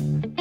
Thank you.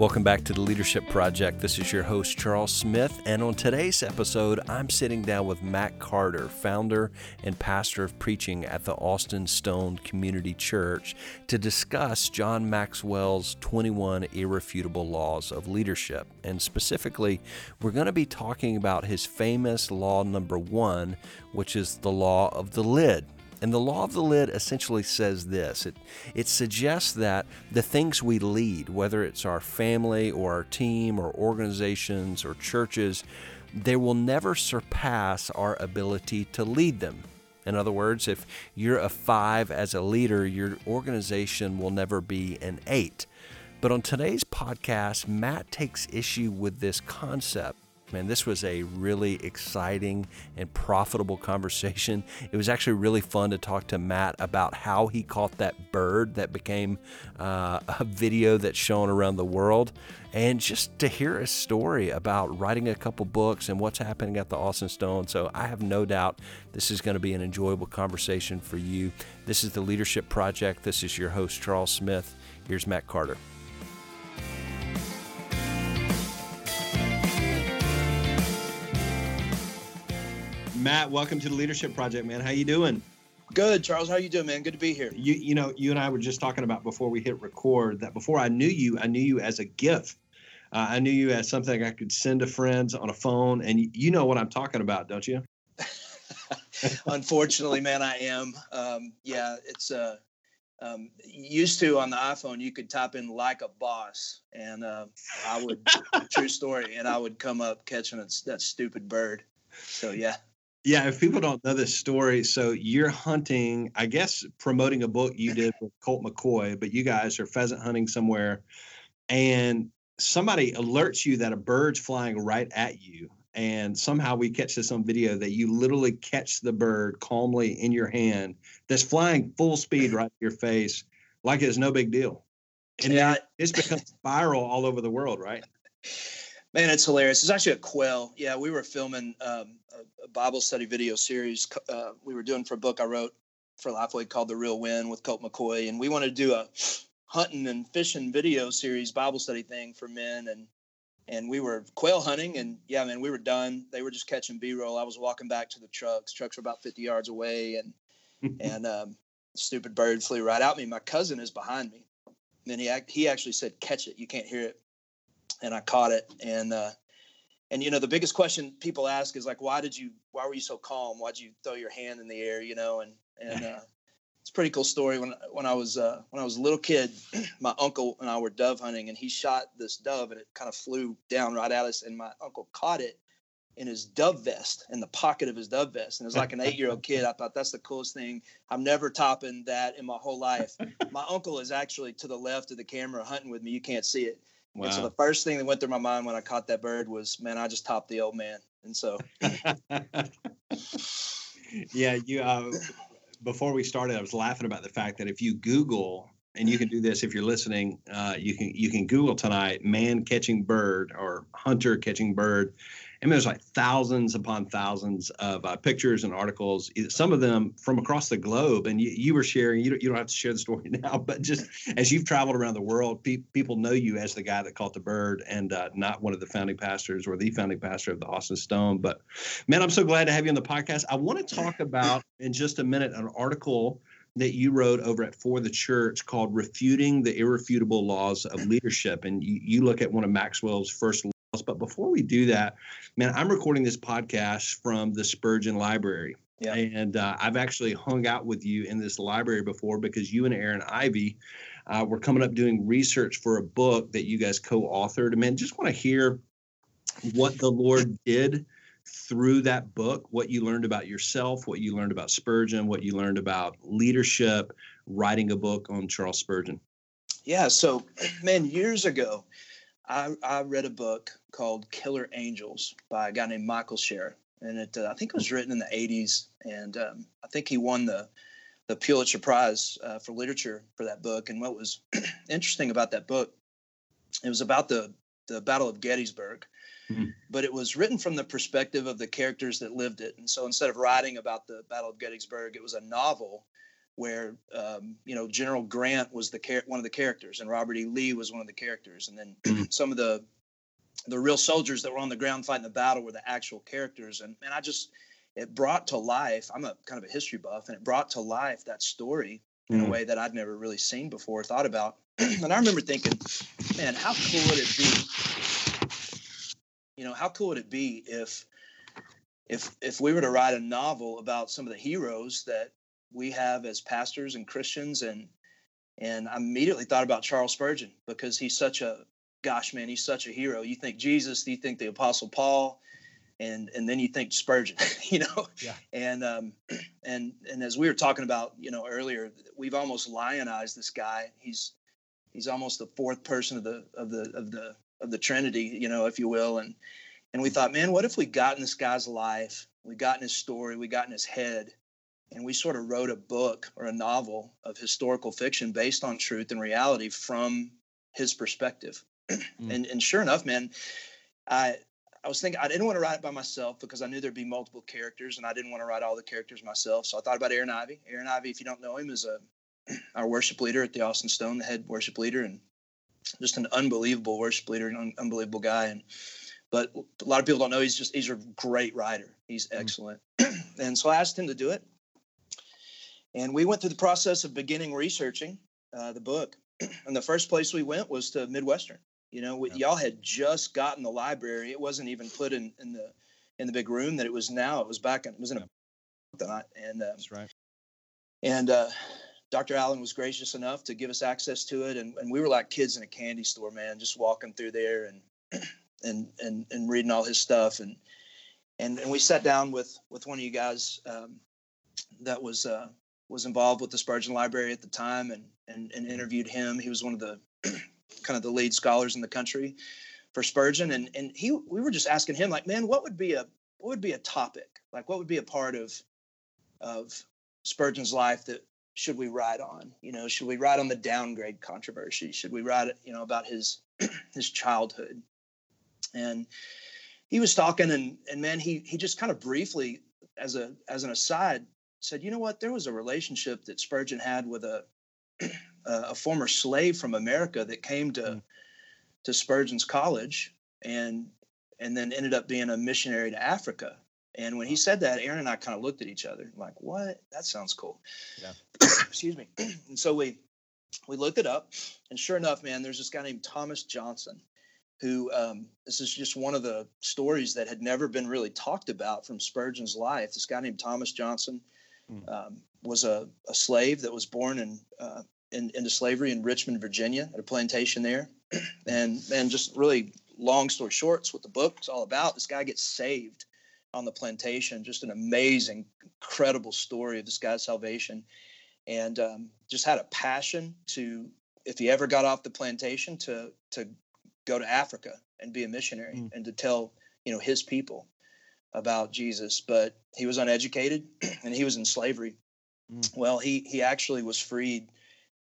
Welcome back to the Leadership Project. This is your host, Charles Smith, and on today's episode, I'm sitting down with Matt Carter, founder and pastor of preaching at the Austin Stone Community Church, to discuss John Maxwell's 21 Irrefutable Laws of Leadership. And specifically, we're going to be talking about his famous law number one, which is the law of the lid. And the law of the lid essentially says this it, it suggests that the things we lead, whether it's our family or our team or organizations or churches, they will never surpass our ability to lead them. In other words, if you're a five as a leader, your organization will never be an eight. But on today's podcast, Matt takes issue with this concept Man, this was a really exciting and profitable conversation. It was actually really fun to talk to Matt about how he caught that bird that became uh, a video that's shown around the world, and just to hear a story about writing a couple books and what's happening at the Austin Stone. So I have no doubt this is going to be an enjoyable conversation for you. This is the Leadership Project. This is your host, Charles Smith. Here's Matt Carter. Matt, welcome to the Leadership Project, man. How you doing? Good, Charles. How you doing, man? Good to be here. You, you know, you and I were just talking about before we hit record that before I knew you, I knew you as a GIF. Uh, I knew you as something I could send to friends on a phone, and you, you know what I'm talking about, don't you? Unfortunately, man, I am. Um, yeah, it's uh, um, used to on the iPhone, you could type in like a boss, and uh, I would true story, and I would come up catching a, that stupid bird. So yeah. Yeah, if people don't know this story, so you're hunting, I guess, promoting a book you did with Colt McCoy, but you guys are pheasant hunting somewhere, and somebody alerts you that a bird's flying right at you. And somehow we catch this on video that you literally catch the bird calmly in your hand that's flying full speed right in your face, like it's no big deal. And yeah, it's become viral all over the world, right? Man, it's hilarious. It's actually a quail. Yeah, we were filming um, a, a, Bible study video series uh, we were doing for a book I wrote for Lifeway called The Real Win with Colt McCoy, and we wanted to do a hunting and fishing video series Bible study thing for men, and and we were quail hunting, and yeah, man, we were done. They were just catching B-roll. I was walking back to the trucks. Trucks were about 50 yards away, and and um, stupid bird flew right at me. My cousin is behind me. And then he he actually said, "Catch it! You can't hear it." And I caught it. And uh, and you know the biggest question people ask is like, why did you? Why were you so calm? Why'd you throw your hand in the air? You know, and and uh, it's a pretty cool story. When when I was uh, when I was a little kid, my uncle and I were dove hunting, and he shot this dove, and it kind of flew down right at us, and my uncle caught it in his dove vest in the pocket of his dove vest and as like an eight year old kid i thought that's the coolest thing i'm never topping that in my whole life my uncle is actually to the left of the camera hunting with me you can't see it Wow. And so the first thing that went through my mind when I caught that bird was, man, I just topped the old man. And so, yeah, you. Uh, before we started, I was laughing about the fact that if you Google, and you can do this if you're listening, uh, you can you can Google tonight, man catching bird or hunter catching bird, Mean, there's like thousands upon thousands of uh, pictures and articles, some of them from across the globe. And you, you were sharing, you don't, you don't have to share the story now, but just as you've traveled around the world, pe- people know you as the guy that caught the bird and uh, not one of the founding pastors or the founding pastor of the Austin Stone. But man, I'm so glad to have you on the podcast. I want to talk about in just a minute an article that you wrote over at For the Church called Refuting the Irrefutable Laws of Leadership. And you, you look at one of Maxwell's first but before we do that, man, I'm recording this podcast from the Spurgeon Library. Yeah. And uh, I've actually hung out with you in this library before because you and Aaron Ivy uh, were coming up doing research for a book that you guys co authored. And man, just want to hear what the Lord did through that book, what you learned about yourself, what you learned about Spurgeon, what you learned about leadership, writing a book on Charles Spurgeon. Yeah. So, man, years ago, I, I read a book called Killer Angels by a guy named Michael Shaara, and it uh, I think it was written in the '80s, and um, I think he won the the Pulitzer Prize uh, for literature for that book. And what was interesting about that book, it was about the the Battle of Gettysburg, mm-hmm. but it was written from the perspective of the characters that lived it. And so instead of writing about the Battle of Gettysburg, it was a novel where um, you know General Grant was the char- one of the characters, and Robert E. Lee was one of the characters, and then mm-hmm. some of the the real soldiers that were on the ground fighting the battle were the actual characters. And man, I just it brought to life. I'm a kind of a history buff, and it brought to life that story in a mm. way that I'd never really seen before, thought about. and I remember thinking, man, how cool would it be? You know, how cool would it be if if if we were to write a novel about some of the heroes that we have as pastors and Christians and and I immediately thought about Charles Spurgeon because he's such a gosh man he's such a hero you think Jesus you think the apostle Paul and and then you think Spurgeon you know yeah. and um and and as we were talking about you know earlier we've almost lionized this guy he's he's almost the fourth person of the of the of the of the Trinity you know if you will and and we thought man what if we got in this guy's life we got in his story we got in his head and we sort of wrote a book or a novel of historical fiction based on truth and reality from his perspective. Mm. And and sure enough, man, I I was thinking I didn't want to write it by myself because I knew there'd be multiple characters and I didn't want to write all the characters myself. So I thought about Aaron Ivy. Aaron Ivy, if you don't know him, is a our worship leader at the Austin Stone, the head worship leader, and just an unbelievable worship leader, an un- unbelievable guy. And but a lot of people don't know he's just he's a great writer. He's mm. excellent. Mm. and so I asked him to do it. And we went through the process of beginning researching uh, the book. and the first place we went was to Midwestern. You know, y'all had just gotten the library. It wasn't even put in, in the in the big room that it was now. It was back in, it was in a and uh, that's right. And uh, Dr. Allen was gracious enough to give us access to it, and, and we were like kids in a candy store, man, just walking through there and and and and reading all his stuff, and and and we sat down with with one of you guys um, that was uh, was involved with the Spurgeon Library at the time and, and, and interviewed him. He was one of the kind of the lead scholars in the country for Spurgeon. And, and he, we were just asking him like, man, what would be a, what would be a topic? Like what would be a part of, of Spurgeon's life that should we write on? You know, should we write on the downgrade controversy? Should we write, you know, about his, his childhood? And he was talking and, and man, he, he just kind of briefly as a, as an aside said, you know what? There was a relationship that Spurgeon had with a a former slave from America that came to mm. to Spurgeon's college and and then ended up being a missionary to Africa. And when he said that, Aaron and I kind of looked at each other like, "What? That sounds cool." Yeah. Excuse me. and so we we looked it up, and sure enough, man, there's this guy named Thomas Johnson, who um, this is just one of the stories that had never been really talked about from Spurgeon's life. This guy named Thomas Johnson Hmm. um, was a, a, slave that was born in, uh, in, into slavery in Richmond, Virginia, at a plantation there. and and just really long story short, it's what the book's all about. This guy gets saved on the plantation. Just an amazing, incredible story of this guy's salvation, and um, just had a passion to, if he ever got off the plantation, to to go to Africa and be a missionary mm. and to tell you know his people about Jesus, but he was uneducated and he was in slavery. Mm. Well, he he actually was freed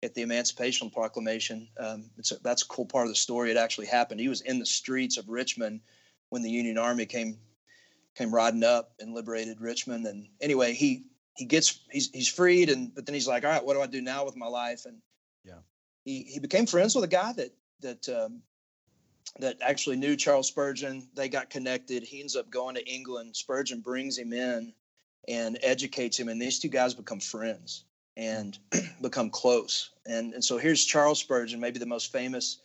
at the Emancipation Proclamation. Um, a, that's a cool part of the story. It actually happened. He was in the streets of Richmond when the Union Army came came riding up and liberated Richmond. And anyway, he he gets he's he's freed, and but then he's like, all right, what do I do now with my life? And yeah, he he became friends with a guy that that um, that actually knew Charles Spurgeon. They got connected. He ends up going to England. Spurgeon brings him in and educates him, and these two guys become friends and become close. And and so here's Charles Spurgeon, maybe the most famous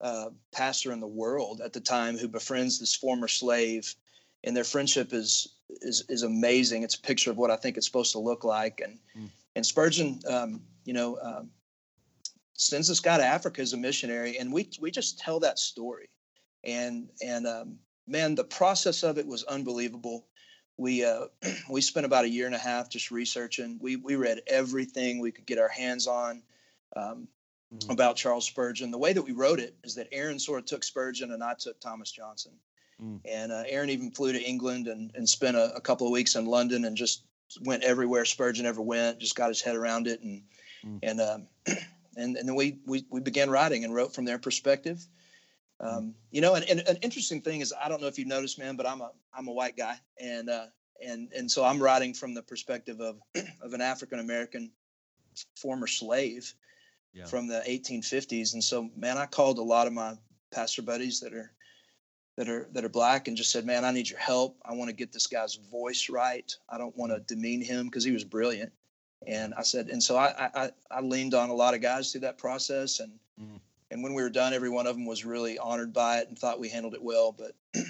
uh, pastor in the world at the time, who befriends this former slave, and their friendship is is is amazing. It's a picture of what I think it's supposed to look like. And mm. and Spurgeon, um, you know, um, sends this guy to Africa as a missionary, and we we just tell that story, and and um, man, the process of it was unbelievable. We uh, we spent about a year and a half just researching. We we read everything we could get our hands on um, mm-hmm. about Charles Spurgeon. The way that we wrote it is that Aaron sort of took Spurgeon, and I took Thomas Johnson. Mm. And uh, Aaron even flew to England and, and spent a, a couple of weeks in London and just went everywhere Spurgeon ever went. Just got his head around it and mm. and um, and and then we, we we began writing and wrote from their perspective Um, you know, and, and, an interesting thing is I don't know if you've noticed, man, but I'm a I'm a white guy, and uh, and and so I'm writing from the perspective of of an African American former slave yeah. from the 1850s, and so man, I called a lot of my pastor buddies that are that are that are black and just said, man, I need your help. I want to get this guy's voice right. I don't want to demean him because he was brilliant. And I said, and so I, I I leaned on a lot of guys through that process, and mm. And when we were done, every one of them was really honored by it and thought we handled it well. But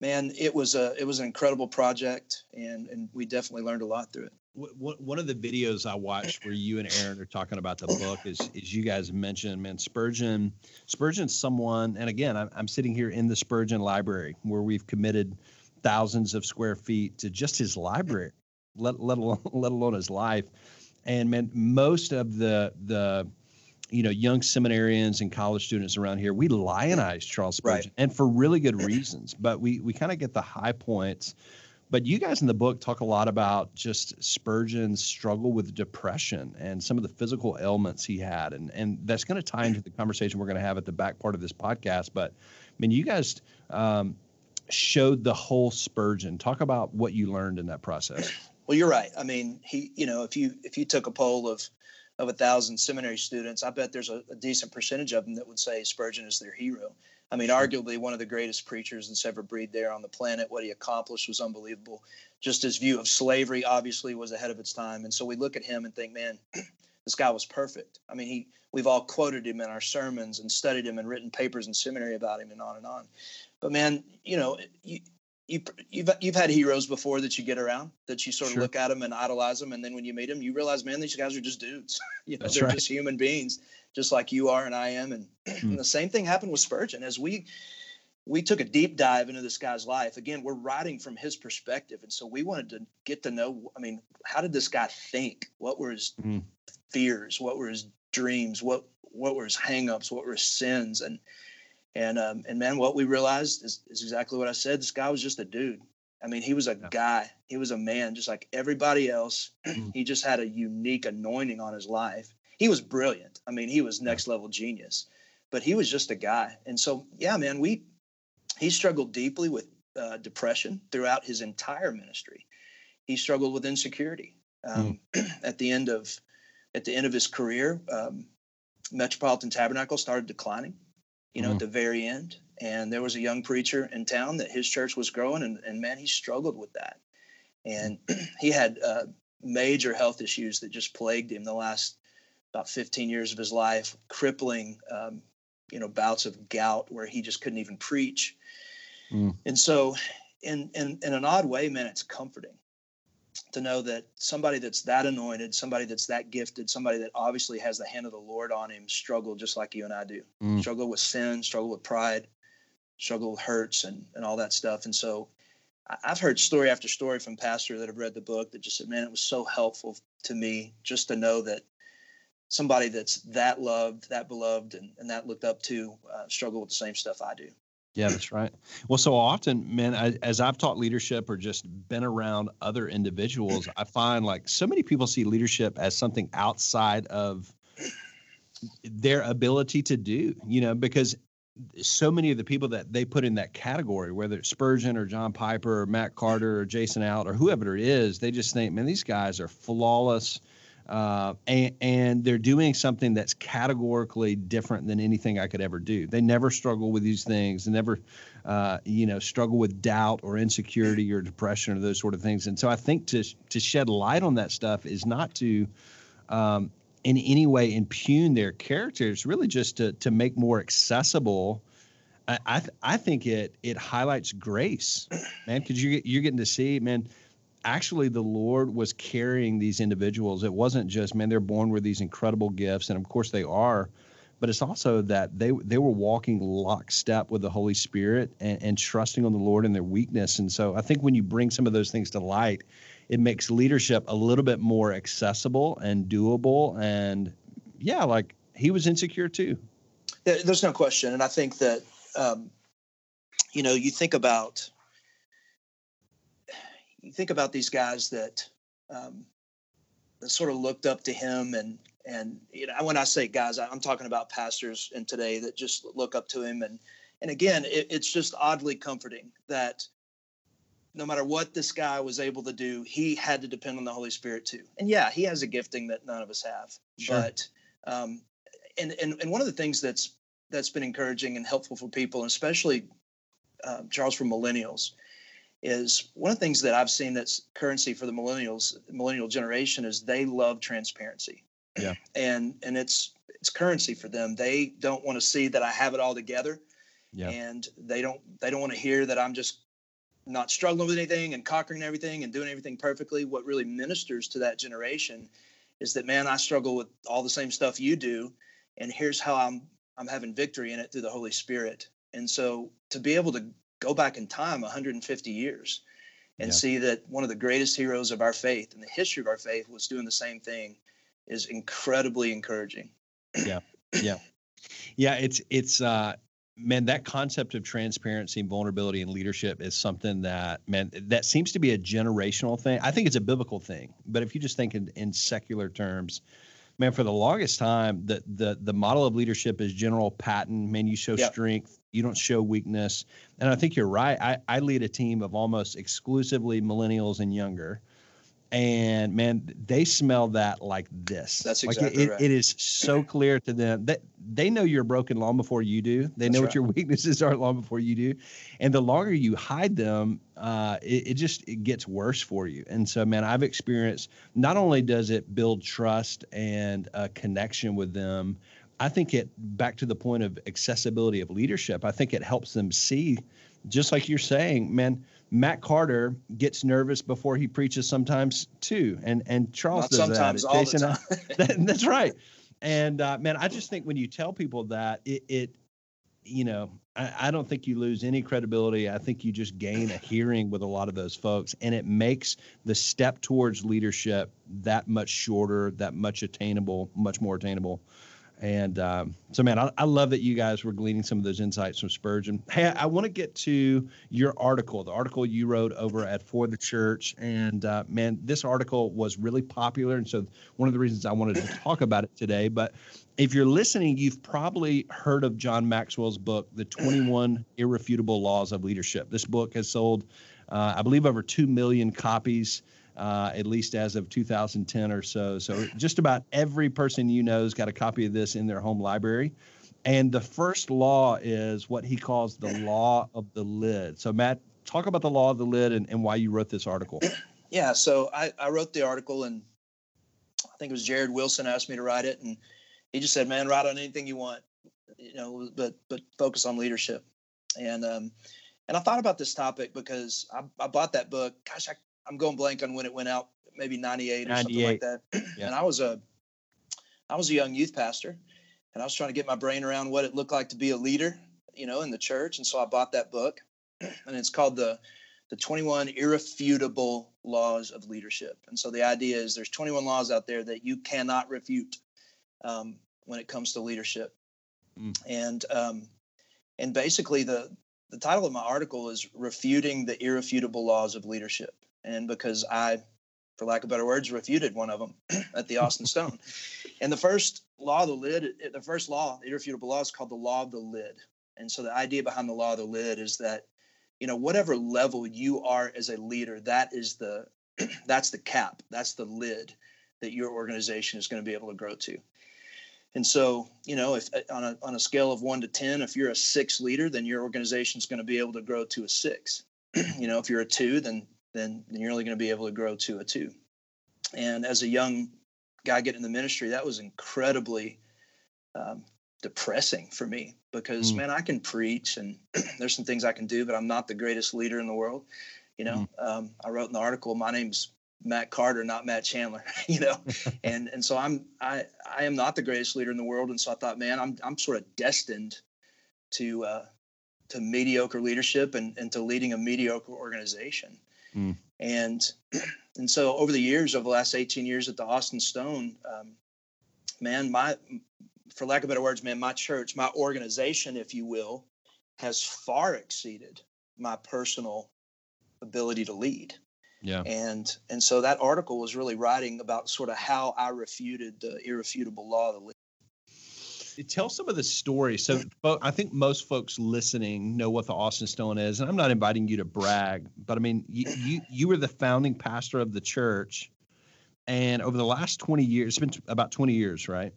man, it was a it was an incredible project, and and we definitely learned a lot through it. One of the videos I watched where you and Aaron are talking about the book is is you guys mentioned, man, Spurgeon. Spurgeon's someone, and again, I'm, I'm sitting here in the Spurgeon Library where we've committed thousands of square feet to just his library, let let alone let alone his life. And man, most of the the you know young seminarians and college students around here we lionize charles spurgeon right. and for really good reasons but we we kind of get the high points. But you guys in the book talk a lot about just spurgeon's struggle with depression and some of the physical ailments he had and and that's going to tie into the conversation we're going to have at the back part of this podcast but i mean you guys um, showed the whole spurgeon. Talk about what you learned in that process. Well you're right. I mean he you know if you if you took a poll of of a thousand seminary students, I bet there's a, a, decent percentage of them that would say Spurgeon is their hero. I mean, hmm. arguably one of the greatest preachers that's ever breathed there on the planet. What he accomplished was unbelievable. Just his view of slavery, obviously, was ahead of its time. And so we look at him and think, man, this guy was perfect. I mean, he we've all quoted him in our sermons and studied him and written papers in seminary about him and on and on. But man, you know, you, you, you've you've had heroes before that you get around that you sort of sure. look at them and idolize them, and then when you meet them, you realize, man, these guys are just dudes. you know, That's they're right. just human beings, just like you are and I am. And, mm. and the same thing happened with Spurgeon as we we took a deep dive into this guy's life. Again, we're writing from his perspective, and so we wanted to get to know. I mean, how did this guy think? What were his mm. fears? What were his dreams? What what were his hangups? What were his sins? And and um, and man, what we realized is, is exactly what I said. This guy was just a dude. I mean, he was a guy. He was a man, just like everybody else. Mm. he just had a unique anointing on his life. He was brilliant. I mean, he was next level genius, but he was just a guy. And so, yeah, man, we he struggled deeply with uh, depression throughout his entire ministry. He struggled with insecurity. Um, mm. at the end of at the end of his career, um, Metropolitan Tabernacle started declining you know, mm-hmm. at the very end. And there was a young preacher in town that his church was growing, and, and man, he struggled with that. And he had uh, major health issues that just plagued him the last about 15 years of his life, crippling, um, you know, bouts of gout where he just couldn't even preach. Mm. And so, in, in in an odd way, man, it's comforting to know that somebody that's that anointed, somebody that's that gifted, somebody that obviously has the hand of the Lord on him, struggle just like you and I do. Mm. Struggle with sin, struggle with pride, struggle with hurts and, and all that stuff. And so I've heard story after story from pastors that have read the book that just said, man, it was so helpful to me just to know that somebody that's that loved, that beloved, and, and that looked up to uh, struggle with the same stuff I do. Yeah, that's right. Well, so often, man, I, as I've taught leadership or just been around other individuals, I find like so many people see leadership as something outside of their ability to do, you know, because so many of the people that they put in that category, whether it's Spurgeon or John Piper or Matt Carter or Jason Allen or whoever it is, they just think, man, these guys are flawless uh, and, and, they're doing something that's categorically different than anything I could ever do. They never struggle with these things. They never, uh, you know, struggle with doubt or insecurity or depression or those sort of things. And so I think to to shed light on that stuff is not to, um, in any way, impugn their character. It's really just to to make more accessible. I I, th- I think it it highlights grace, man, because you get, you're getting to see, man actually the Lord was carrying these individuals. It wasn't just, man, they're born with these incredible gifts, and of course they are, but it's also that they they were walking lockstep with the Holy Spirit and, and trusting on the Lord in their weakness. And so I think when you bring some of those things to light, it makes leadership a little bit more accessible and doable. And yeah, like he was insecure too. There's no question, and I think that um, you know you think about you think about these guys that, um, that sort of looked up to him and and you know, when I say guys, I'm talking about pastors and today that just look up to him. And and again, it, it's just oddly comforting that no matter what this guy was able to do, he had to depend on the Holy Spirit too. And yeah, he has a gifting that none of us have. Sure. But um, and, and and one of the things that's that's been encouraging and helpful for people, and especially uh, Charles for millennials, is one of the things that I've seen that's currency for the millennials, millennial generation, is they love transparency. Yeah. And and it's it's currency for them. They don't want to see that I have it all together. Yeah. And they don't they don't want to hear that I'm just not struggling with anything and conquering everything and doing everything perfectly. What really ministers to that generation is that man, I struggle with all the same stuff you do, and here's how I'm I'm having victory in it through the Holy Spirit. And so to be able to go back in time 150 years and yeah. see that one of the greatest heroes of our faith and the history of our faith was doing the same thing is incredibly encouraging. Yeah. Yeah. Yeah, it's it's uh man that concept of transparency and vulnerability and leadership is something that man that seems to be a generational thing. I think it's a biblical thing, but if you just think in, in secular terms, man, for the longest time, the the the model of leadership is General Patton. Man, you show yep. strength, you don't show weakness. And I think you're right. I, I lead a team of almost exclusively millennials and younger and man, they smell that like this. That's exactly like it, right. it is so clear to them that they know you're broken long before you do. They know what your weaknesses are long before you do, and the longer you hide them, uh, it, it, just it gets worse for you. And so, man, I've experienced. Not only does it build trust and a connection with them, I think it back to the point of accessibility of leadership. I think it helps them see, just like you're saying, man Matt Carter gets nervous before he preaches sometimes too, and and Charles Not does sometimes, that. All Jason, the time. that, that's right. And uh, man, I just think when you tell people that, it, it you know, I, I, don't think you lose any credibility. I think you just gain a hearing with a lot of those folks, and it makes the step towards leadership that much shorter, that much attainable, much more attainable and um, so, man, I, I, love that you guys were gleaning some of those insights from Spurgeon. Hey, I, I want to get to your article, the article you wrote over at For the Church. And uh, man, this article was really popular. And so, one of the reasons I wanted to talk about it today. But if you're listening, you've probably heard of John Maxwell's book, The 21 Irrefutable Laws of Leadership. This book has sold, uh, I believe, over 2 million copies uh, at least as of 2010 or so. So just about every person you know has got a copy of this in their home library. And the first law is what he calls the law of the lid. So, Matt, talk about the law of the lid and, and why you wrote this article. Yeah, so I, I wrote the article, and I think it was Jared Wilson asked me to write it, and he just said, "Man, write on anything you want, you know, but but focus on leadership." And um, and I thought about this topic because I, I bought that book. Gosh, I I'm going blank on when it went out, maybe 98 or 98. something like that. Yeah. And I was a I was a young youth pastor and I was trying to get my brain around what it looked like to be a leader, you know, in the church. And so I bought that book and it's called the the 21 irrefutable laws of leadership. And so the idea is there's 21 laws out there that you cannot refute um, when it comes to leadership. Mm. And um, and basically the the title of my article is refuting the irrefutable laws of leadership and because I, for lack of better words, refuted one of them at the Austin Stone. And the first law of the lid, the first law, the irrefutable law, is called the law of the lid. And so the idea behind the law of the lid is that, you know, whatever level you are as a leader, that is the that's the cap, that's the lid that your organization is going to be able to grow to. And so, you know, if uh, on a on a scale of one to ten, if you're a six leader, then your organization is going to be able to grow to a six. you know, if you're a two, then then, then you're only going to be able to grow to a two. And as a young guy getting in the ministry, that was incredibly um, depressing for me because mm. man, I can preach and there's some things I can do, but I'm not the greatest leader in the world. You know, mm. um, I wrote in the article, my name's Matt Carter, not Matt Chandler. You know, and and so I'm I I am not the greatest leader in the world, and so I thought, man, I'm I'm sort of destined to uh, to mediocre leadership and and to leading a mediocre organization. Mm. And and so over the years, over the last 18 years at the Austin Stone, um, man, my for lack of better words, man, my church, my organization, if you will, has far exceeded my personal ability to lead. Yeah. And and so that article was really writing about sort of how I refuted the irrefutable law of the. Tell some of the story. So I think most folks listening know what the Austin Stone is, and I'm not inviting you to brag, but I mean you you, you were the founding pastor of the church, and over the last 20 years, it's been about 20 years, right?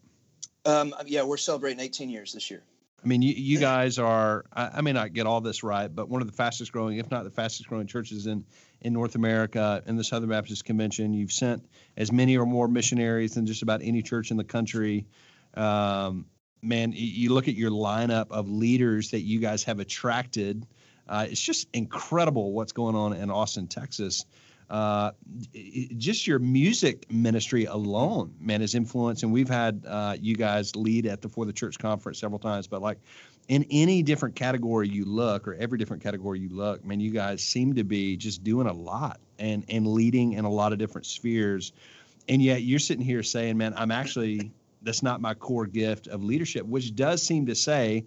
Um, yeah, we're celebrating 18 years this year. I mean, you, you guys are, I, I may not get all this right, but one of the fastest growing, if not the fastest growing churches in, in North America in the Southern Baptist Convention. You've sent as many or more missionaries than just about any church in the country. Um, man, you look at your lineup of leaders that you guys have attracted. Uh, it's just incredible what's going on in Austin, Texas uh, just your music ministry alone, man, is influence. And we've had uh, you guys lead at the For the Church conference several times, but like in any different category you look, or every different category you look, man, you guys seem to be just doing a lot and and leading in a lot of different spheres. And yet you're sitting here saying, man, I'm actually that's not my core gift of leadership, which does seem to say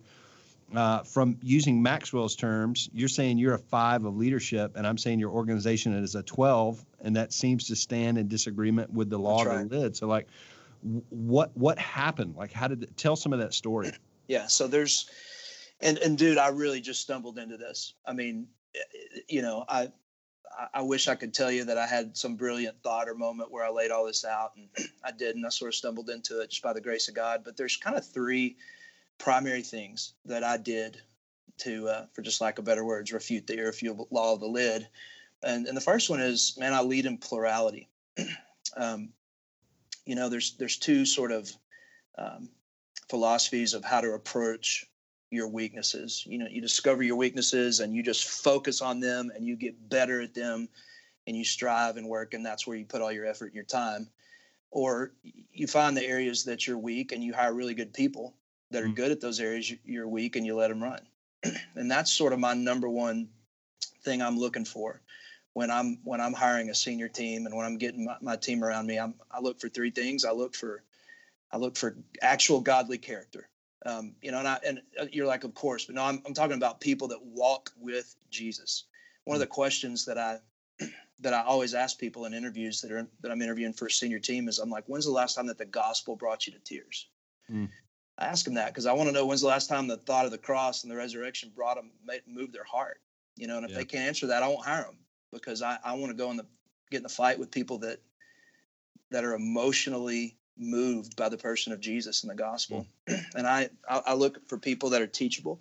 uh, from using Maxwell's terms, you're saying you're a five of leadership, and I'm saying your organization is a 12, and that seems to stand in disagreement with the law of the lid. So, like, what what happened? Like, how did tell some of that story? Yeah. So there's, and and dude, I really just stumbled into this. I mean, you know, I I wish I could tell you that I had some brilliant thought or moment where I laid all this out, and I didn't. I sort of stumbled into it just by the grace of God. But there's kind of three primary things that I did to, uh, for just lack of better words, refute the irrefutable law of the lid. And, and the first one is, man, I lead in plurality. um, you know, there's there's two sort of um, philosophies of how to approach your weaknesses. You know, you discover your weaknesses and you just focus on them and you get better at them and you strive and work and that's where you put all your effort and your time. Or you find the areas that you're weak and you hire really good people that are mm. good at those areas you're weak and you let them run. and that's sort of my number one thing I'm looking for when I'm when I'm hiring a senior team and when I'm getting my, my team around me. I'm, I look for three things. I look for I look for actual godly character. Um, you know, and, I, and uh, you're like, of course, but no, I'm, I'm talking about people that walk with Jesus. One of the mm. questions that I that I always ask people in interviews that are that I'm interviewing for a senior team is, I'm like, when's the last time that the gospel brought you to tears? Mm. I ask them that because I want to know when's the last time the thought of the cross and the resurrection brought them, moved their heart. You know, and if yeah. they can't answer that, I won't hire them because I, I want to go in the get in the fight with people that that are emotionally moved by the person of Jesus and the gospel. Mm. And I, I, I look for people that are teachable.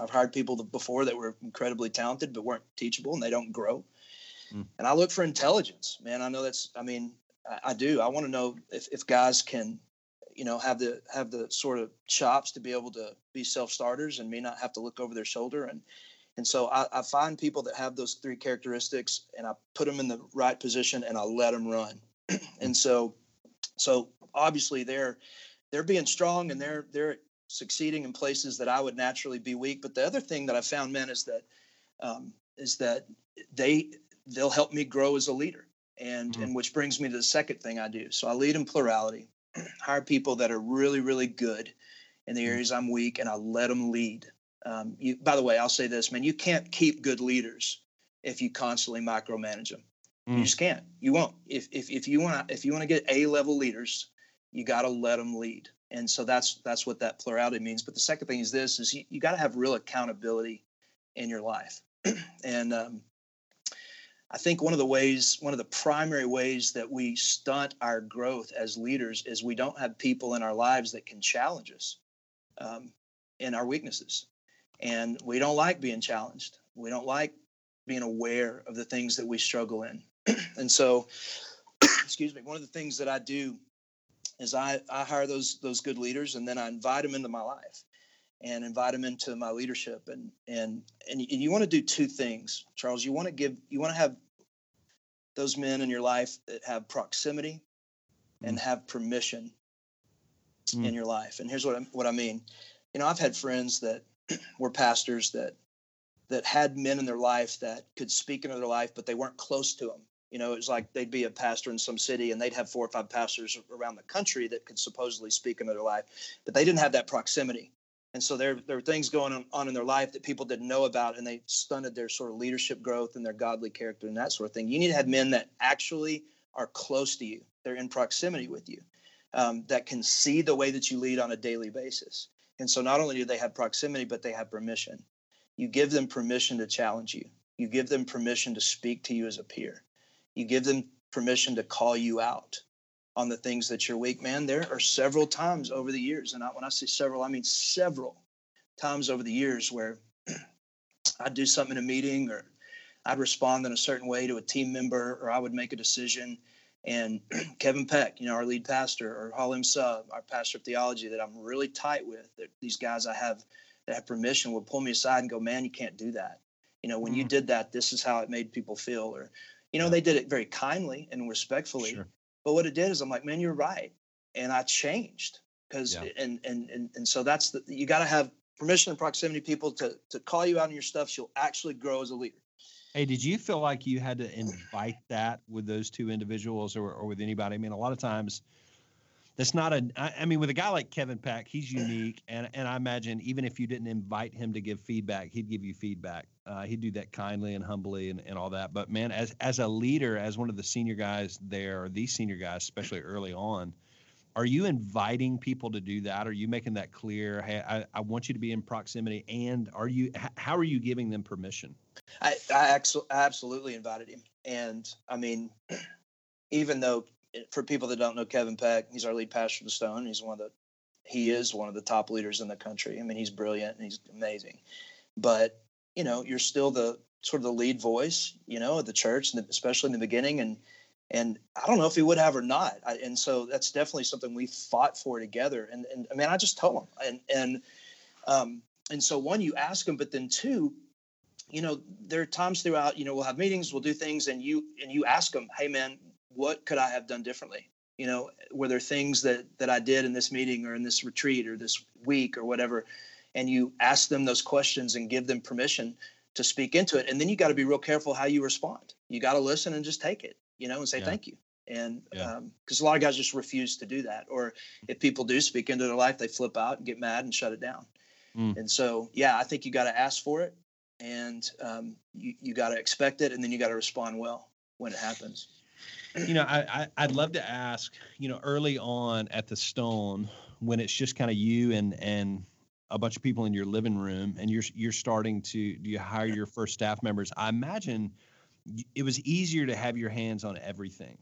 I've hired people before that were incredibly talented but weren't teachable and they don't grow. Mm. And I look for intelligence, man. I know that's. I mean, I, I do. I want to know if if guys can you know have the have the sort of chops to be able to be self starters and may not have to look over their shoulder and and so I, I, find people that have those three characteristics and I put them in the right position and I let them run and so so obviously they're they're being strong and they're they're succeeding in places that I would naturally be weak but the other thing that I found men is that um, is that they they'll help me grow as a leader and mm-hmm. and which brings me to the second thing I do so I lead in plurality hire people that are really, really good in the mm. areas I'm weak, and I let them lead. Um, you, by the way, I'll say this, man: you can't keep good leaders if you constantly micromanage them. Mm. You just can't. You won't. If if if you want to if you want to get A level leaders, you got to let them lead. And so that's that's what that plurality means. But the second thing is this: is you, you got to have real accountability in your life. and um, I think one of the ways, one of the primary ways that we stunt our growth as leaders is we don't have people in our lives that can challenge us um, in our weaknesses. And we don't like being challenged. We don't like being aware of the things that we struggle in. and so, excuse me, one of the things that I do is I, I hire those those good leaders and then I invite them into my life and invite them into my leadership. And and and you want to do two things charles. You want to give you want to have those men in your life that have proximity and mm. have permission mm. in your life. And here's what I, what I mean. You know i've had friends that were pastors that that had men in their life that could speak into their life but they weren't close to them you know it was like they'd be a pastor in some city and they'd have four or five pastors around the country that could supposedly speak into their life but they didn't have that proximity And so there, there were things going on, on in their life that people didn't know about, and they stunted their sort of leadership growth and their godly character and that sort of thing. You need to have men that actually are close to you, they're in proximity with you, um, that can see the way that you lead on a daily basis. And so not only do they have proximity, but they have permission. You give them permission to challenge you, you give them permission to speak to you as a peer, you give them permission to call you out on the things that you're weak, man, there are several times over the years, and I, when I say several, I mean several times over the years where I'd do something in a meeting or I'd respond in a certain way to a team member or I would make a decision. And Kevin Peck, you know, our lead pastor, or Halim Suh, our pastor of theology that I'm really tight with, that these guys I have that have permission would pull me aside and go, man, you can't do that. You know, when mm-hmm. you did that, this is how it made people feel. Or, you know, they did it very kindly and respectfully. Sure. But what it did is I'm like, man, you're right. And I changed because, yeah. and, and, and, and so that's the, you got to have permission and proximity people to, to call you out on your stuff. So you'll actually grow as a leader. Hey, did you feel like you had to invite that with those two individuals or, or with anybody? I mean, a lot of times that's not a, I, I mean, with a guy like Kevin Peck, he's unique. And, and I imagine even if you didn't invite him to give feedback, he'd give you feedback. Uh, he'd do that kindly and humbly and, and all that. But man, as, as a leader, as one of the senior guys there, or these senior guys, especially early on, are you inviting people to do that? Are you making that clear? Hey, I, I want you to be in proximity. And are you, how are you giving them permission? I, I absolutely invited him. And I mean, even though for people that don't know Kevin Peck, he's our lead pastor of Stone. He's one of the he is one of the top leaders in the country. I mean, he's brilliant and he's amazing. But you know, you're still the sort of the lead voice, you know, of the church, especially in the beginning. And and I don't know if he would have or not. I, and so that's definitely something we fought for together. And and I mean, I just told him. And and um and so one, you ask him, but then two, you know, there are times throughout, you know, we'll have meetings, we'll do things, and you and you ask them, hey man, what could I have done differently? You know, were there things that that I did in this meeting or in this retreat or this week or whatever? And you ask them those questions and give them permission to speak into it. And then you got to be real careful how you respond. You got to listen and just take it, you know, and say yeah. thank you. And because yeah. um, a lot of guys just refuse to do that. Or if people do speak into their life, they flip out and get mad and shut it down. Mm. And so, yeah, I think you got to ask for it and um, you, you got to expect it and then you got to respond well when it happens you know, I, I would love to ask, you know, early on at the Stone, when it's just kind of you and and a bunch of people in your living room, and you're you're starting to you hire your first staff members. I imagine it was easier to have your hands on everything,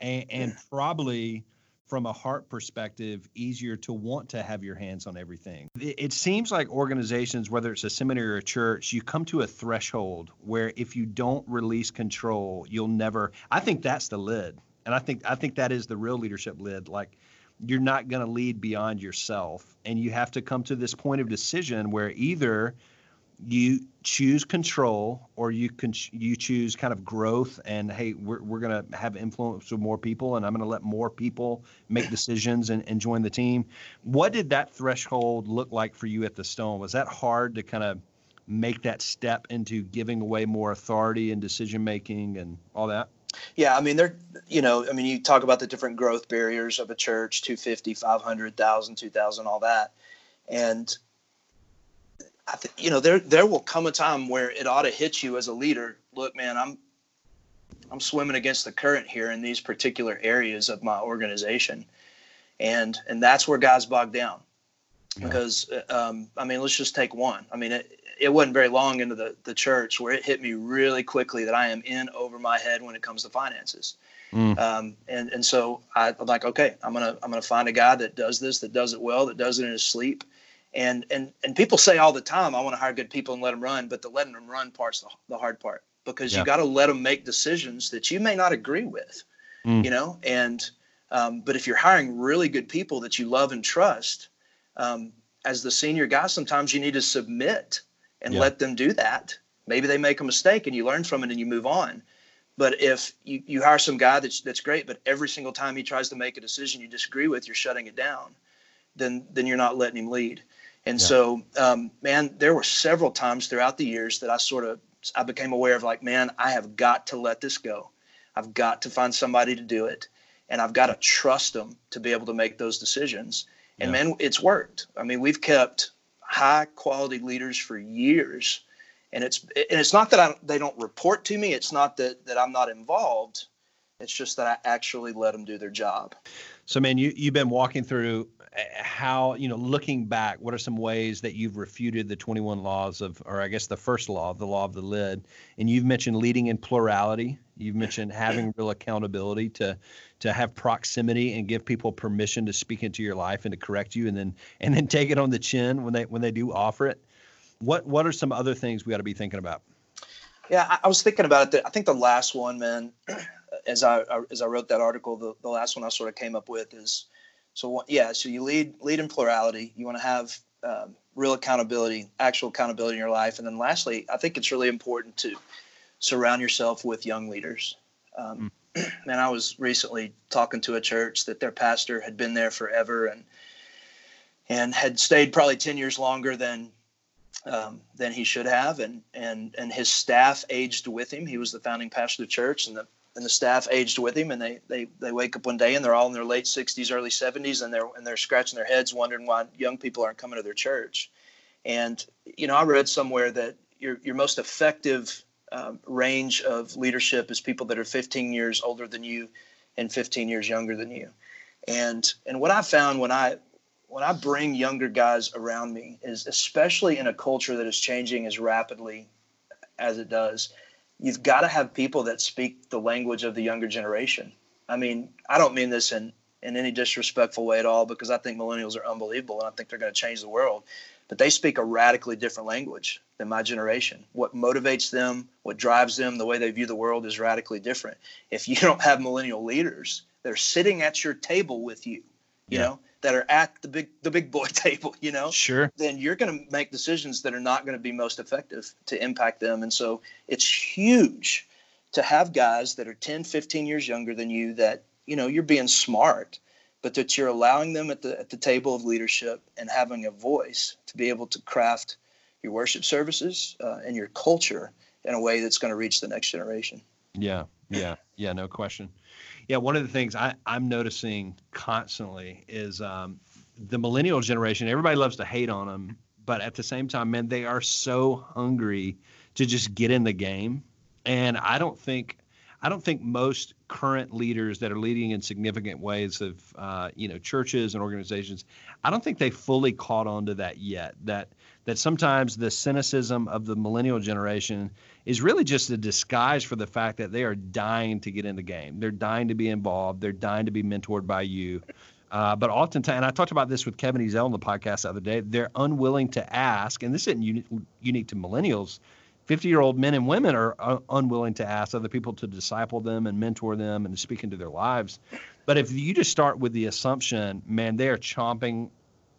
and, and probably from a heart perspective easier to want to have your hands on everything. It, seems like organizations, whether it's a seminary or a church, you come to a threshold where if you don't release control, you'll never. I think that's the lid, and I think I think that is the real leadership lid. Like you're not going to lead beyond yourself, and you have to come to this point of decision where either you choose control or you can you choose kind of growth and hey we're, we're going to have influence with more people and i'm going to let more people make decisions and, and join the team. What did that threshold look like for you at the stone? Was that hard to kind of make that step into giving away more authority and decision making and all that? Yeah i mean they're you know i mean you talk about the different growth barriers of a church 250 500 1000 2000 all that. And I think you know there there will come a time where it ought to hit you as a leader. Look, man, I'm I'm swimming against the current here in these particular areas of my organization, and and that's where guys bog down. Yeah. Because uh, um, I mean, let's just take one. I mean, it, it wasn't very long into the the church where it hit me really quickly that I am in over my head when it comes to finances. Mm. Um, and and so I, I'm like, okay, I'm gonna I'm gonna find a guy that does this, that does it well, that does it in his sleep, and and and people say all the time, I want to hire good people and let them run, but the letting them run part's the, the hard part because yeah. you got to let them make decisions that you may not agree with, mm. you know. And um, but if you're hiring really good people that you love and trust, um, as the senior guy, sometimes you need to submit and yeah. let them do that. Maybe they make a mistake and you learn from it and you move on. But if you, you hire some guy that's that's great, but every single time he tries to make a decision you disagree with, you're shutting it down, then then you're not letting him lead. And yeah. so, um, man, there were several times throughout the years that I sort of I became aware of like, man, I have got to let this go. I've got to find somebody to do it, and I've got to trust them to be able to make those decisions. And yeah. man, it's worked. I mean, we've kept high quality leaders for years. And it's and it's not that I, they don't report to me. It's not that that I'm not involved. It's just that I actually let them do their job. So, man, you you've been walking through how you know looking back. What are some ways that you've refuted the 21 laws of, or I guess the first law, the law of the lid? And you've mentioned leading in plurality. You've mentioned having real accountability to to have proximity and give people permission to speak into your life and to correct you, and then and then take it on the chin when they when they do offer it. What what are some other things we got to be thinking about? Yeah, I, I was thinking about it. I think the last one, man, as I, as I wrote that article, the, the last one I sort of came up with is so yeah. So you lead lead in plurality. You want to have um, real accountability, actual accountability in your life, and then lastly, I think it's really important to surround yourself with young leaders. Um, mm. Man, I was recently talking to a church that their pastor had been there forever and and had stayed probably ten years longer than um, than he should have, and and and his staff aged with him. He was the founding pastor of the church, and the and the staff aged with him, and they they they wake up one day and they're all in their late 60s, early 70s, and they're and they're scratching their heads, wondering why young people aren't coming to their church. And you know, I read somewhere that your your most effective um, range of leadership is people that are 15 years older than you and 15 years younger than you. And and what I found when I when I bring younger guys around me is especially in a culture that is changing as rapidly as it does, you've got to have people that speak the language of the younger generation. I mean, I don't mean this in in any disrespectful way at all because I think millennials are unbelievable and I think they're going to change the world. But they speak a radically different language than my generation. What motivates them, what drives them, the way they view the world is radically different. If you don't have millennial leaders that are sitting at your table with you, you yeah. know, that are at the big the big boy table, you know, sure, then you're going to make decisions that are not going to be most effective to impact them. And so it's huge to have guys that are 10, 15 years younger than you that, you know, you're being smart, but that you're allowing them at the at the table of leadership and having a voice to be able to craft your worship services uh, and your culture in a way that's going to reach the next generation. Yeah, yeah, yeah, no question. Yeah, one of the things I, I'm noticing constantly is um, the millennial generation. Everybody loves to hate on them, but at the same time, man, they are so hungry to just get in the game. And I don't think, I don't think most current leaders that are leading in significant ways of, uh, you know, churches and organizations, I don't think they fully caught on to that yet. That that sometimes the cynicism of the millennial generation is really just a disguise for the fact that they are dying to get in the game. They're dying to be involved. They're dying to be mentored by you. Uh, but oftentimes, and I talked about this with Kevin Ezell on the podcast the other day, they're unwilling to ask, and this isn't uni- unique to millennials. 50 year old men and women are unwilling to ask other people to disciple them and mentor them and to speak into their lives. But if you just start with the assumption, man, they are chomping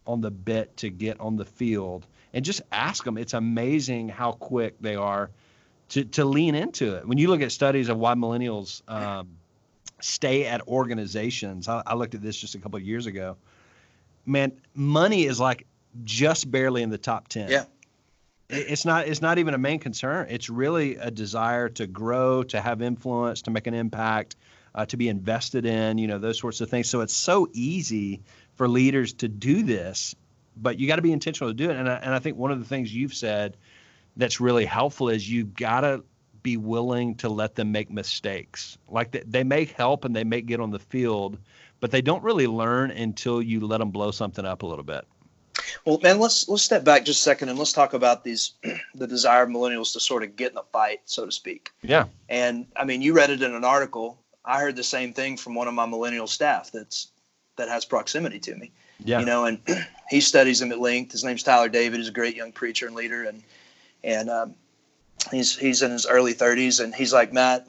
on the bit to get on the field and just ask them. It's amazing how quick they are to, to lean into it. When you look at studies of why millennials um, stay at organizations, I, I, looked at this just a couple of years ago. Man, money is like just barely in the top 10. Yeah. It's not. It's not even a main concern. It's really a desire to grow, to have influence, to make an impact, uh, to be invested in. You know those sorts of things. So it's so easy for leaders to do this but you got to be intentional to do it. And I, and I think one of the things you've said that's really helpful is you've got to be willing to let them make mistakes. Like they, they may help and they may get on the field, but they don't really learn until you let them blow something up a little bit. Well, man, let's let's step back just a second and let's talk about these the desire of millennials to sort of get in the fight, so to speak. Yeah. And I mean, you read it in an article. I heard the same thing from one of my millennial staff that's that has proximity to me. Yeah. You know, and he studies them at length. His name's Tyler David. He's a great young preacher and leader, and and um, he's he's in his early 30s, and he's like Matt.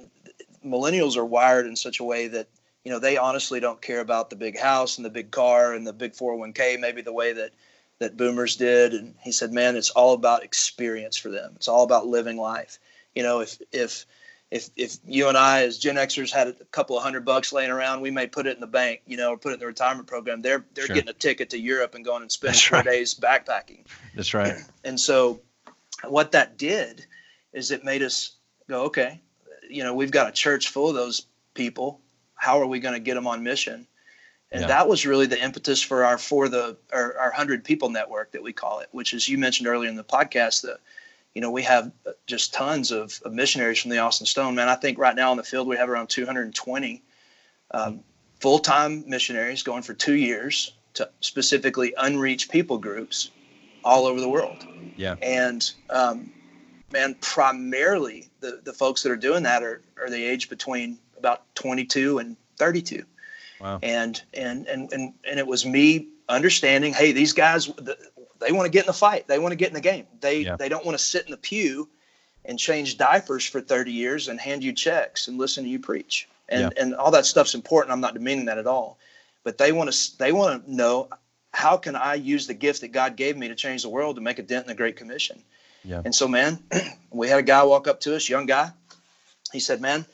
Millennials are wired in such a way that you know they honestly don't care about the big house and the big car and the big 401k, maybe the way that that boomers did. And he said, man, it's all about experience for them. It's all about living life. You know, if if if if you and I as Gen Xers had a couple of hundred bucks laying around, we may put it in the bank, you know, or put it in the retirement program. They're they're sure. getting a ticket to Europe and going and spending That's four right. days backpacking. That's right. And so, what that did is it made us go, okay, you know, we've got a church full of those people. How are we going to get them on mission? And Yeah. that was really the impetus for our for the our, our hundred people network that we call it, which is you mentioned earlier in the podcast that you know we have just tons of, of missionaries from the Austin Stone. Man, I think right now in the field we have around 220 um, full time missionaries going for two years to specifically unreached people groups all over the world. Yeah. And um, man, primarily the, the folks that are doing that are, are the age between about 22 and 32. Wow. And, and, and, and, and it was me understanding, Hey, these guys, th- they want to get in the fight. They want to get in the game. They, Yeah. they don't want to sit in the pew and change diapers for 30 years and hand you checks and listen to you preach. And, and all that stuff's important. I'm not demeaning that at all, but they want to, they want to know how can I use the gift that God gave me to change the world to make a dent in the Great Commission? Yeah. And so, man, we had a guy walk up to us, young guy. He said, "Man,"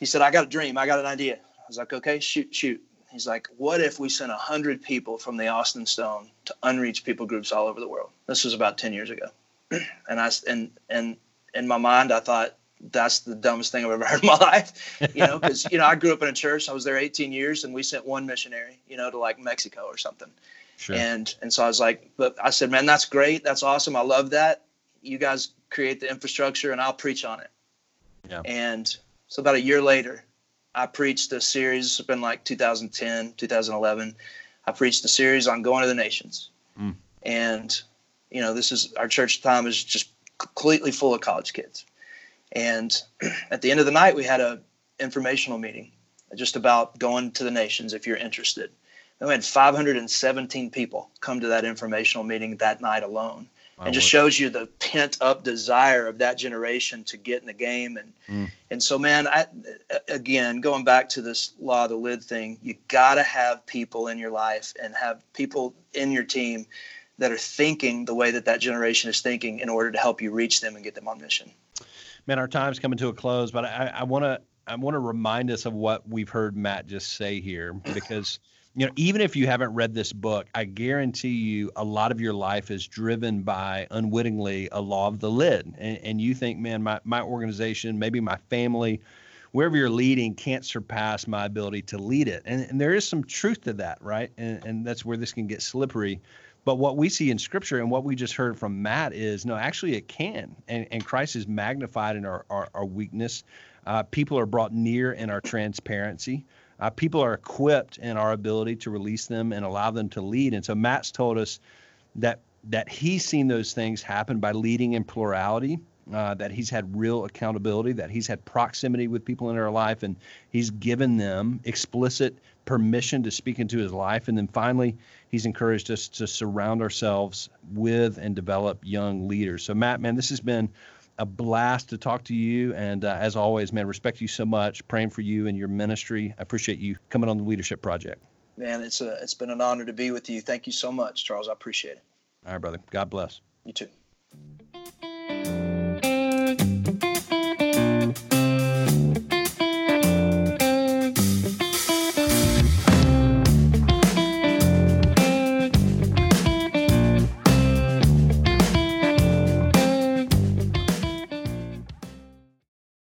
he said, "I got a dream. I got an idea." I was like, "Okay, shoot, shoot." He's like, "What if we sent a hundred people from the Austin Stone to unreached people groups all over the world?" This was about ten years ago, and I and and in my mind, I thought that's the dumbest thing I've ever heard in my life. You know, because you know I grew up in a church. I was there 18 years, and we sent one missionary, you know, to like Mexico or something. Sure. And and so I was like, but I said, man, that's great. That's awesome. I love that. You guys create the infrastructure and I'll preach on it. Yeah. And so about a year later, I preached a series, it's been like 2010, 2011. I preached a series on going to the nations. Mm. And, you know, this is our church time is just completely full of college kids. And at the end of the night, we had a informational meeting just about going to the nations if you're interested. And we had 517 people come to that informational meeting that night alone. And just shows you the pent up desire of that generation to get in the game. And, Mm. and so, man, I, again, going back to this law of the lid thing, you got to have people in your life and have people in your team that are thinking the way that that generation is thinking in order to help you reach them and get them on mission. man, our time's coming to a close, but I, I want to I want to remind us of what we've heard Matt just say here, because you know even if you haven't read this book, I guarantee you a lot of your life is driven by unwittingly a law of the lid, and, and you think, man, my my organization, maybe my family. Wherever you're leading can't surpass my ability to lead it. And, and there is some truth to that, right? And, and that's where this can get slippery. But what we see in scripture and what we just heard from Matt is no, actually it can. And, and Christ is magnified in our, our, our weakness. Uh, people are brought near in our transparency. Uh, people are equipped in our ability to release them and allow them to lead. And so Matt's told us that that he's seen those things happen by leading in plurality. Uh, that he's had real accountability, that he's had proximity with people in their life, and he's given them explicit permission to speak into his life. And then finally, he's encouraged us to surround ourselves with and develop young leaders. So, Matt, man, this has been a blast to talk to you. And uh, as always, man, respect you so much, praying for you and your ministry. I appreciate you coming on the Leadership Project. Man, it's a, it's been an honor to be with you. Thank you so much, Charles. I appreciate it. All right, brother. God bless. You too.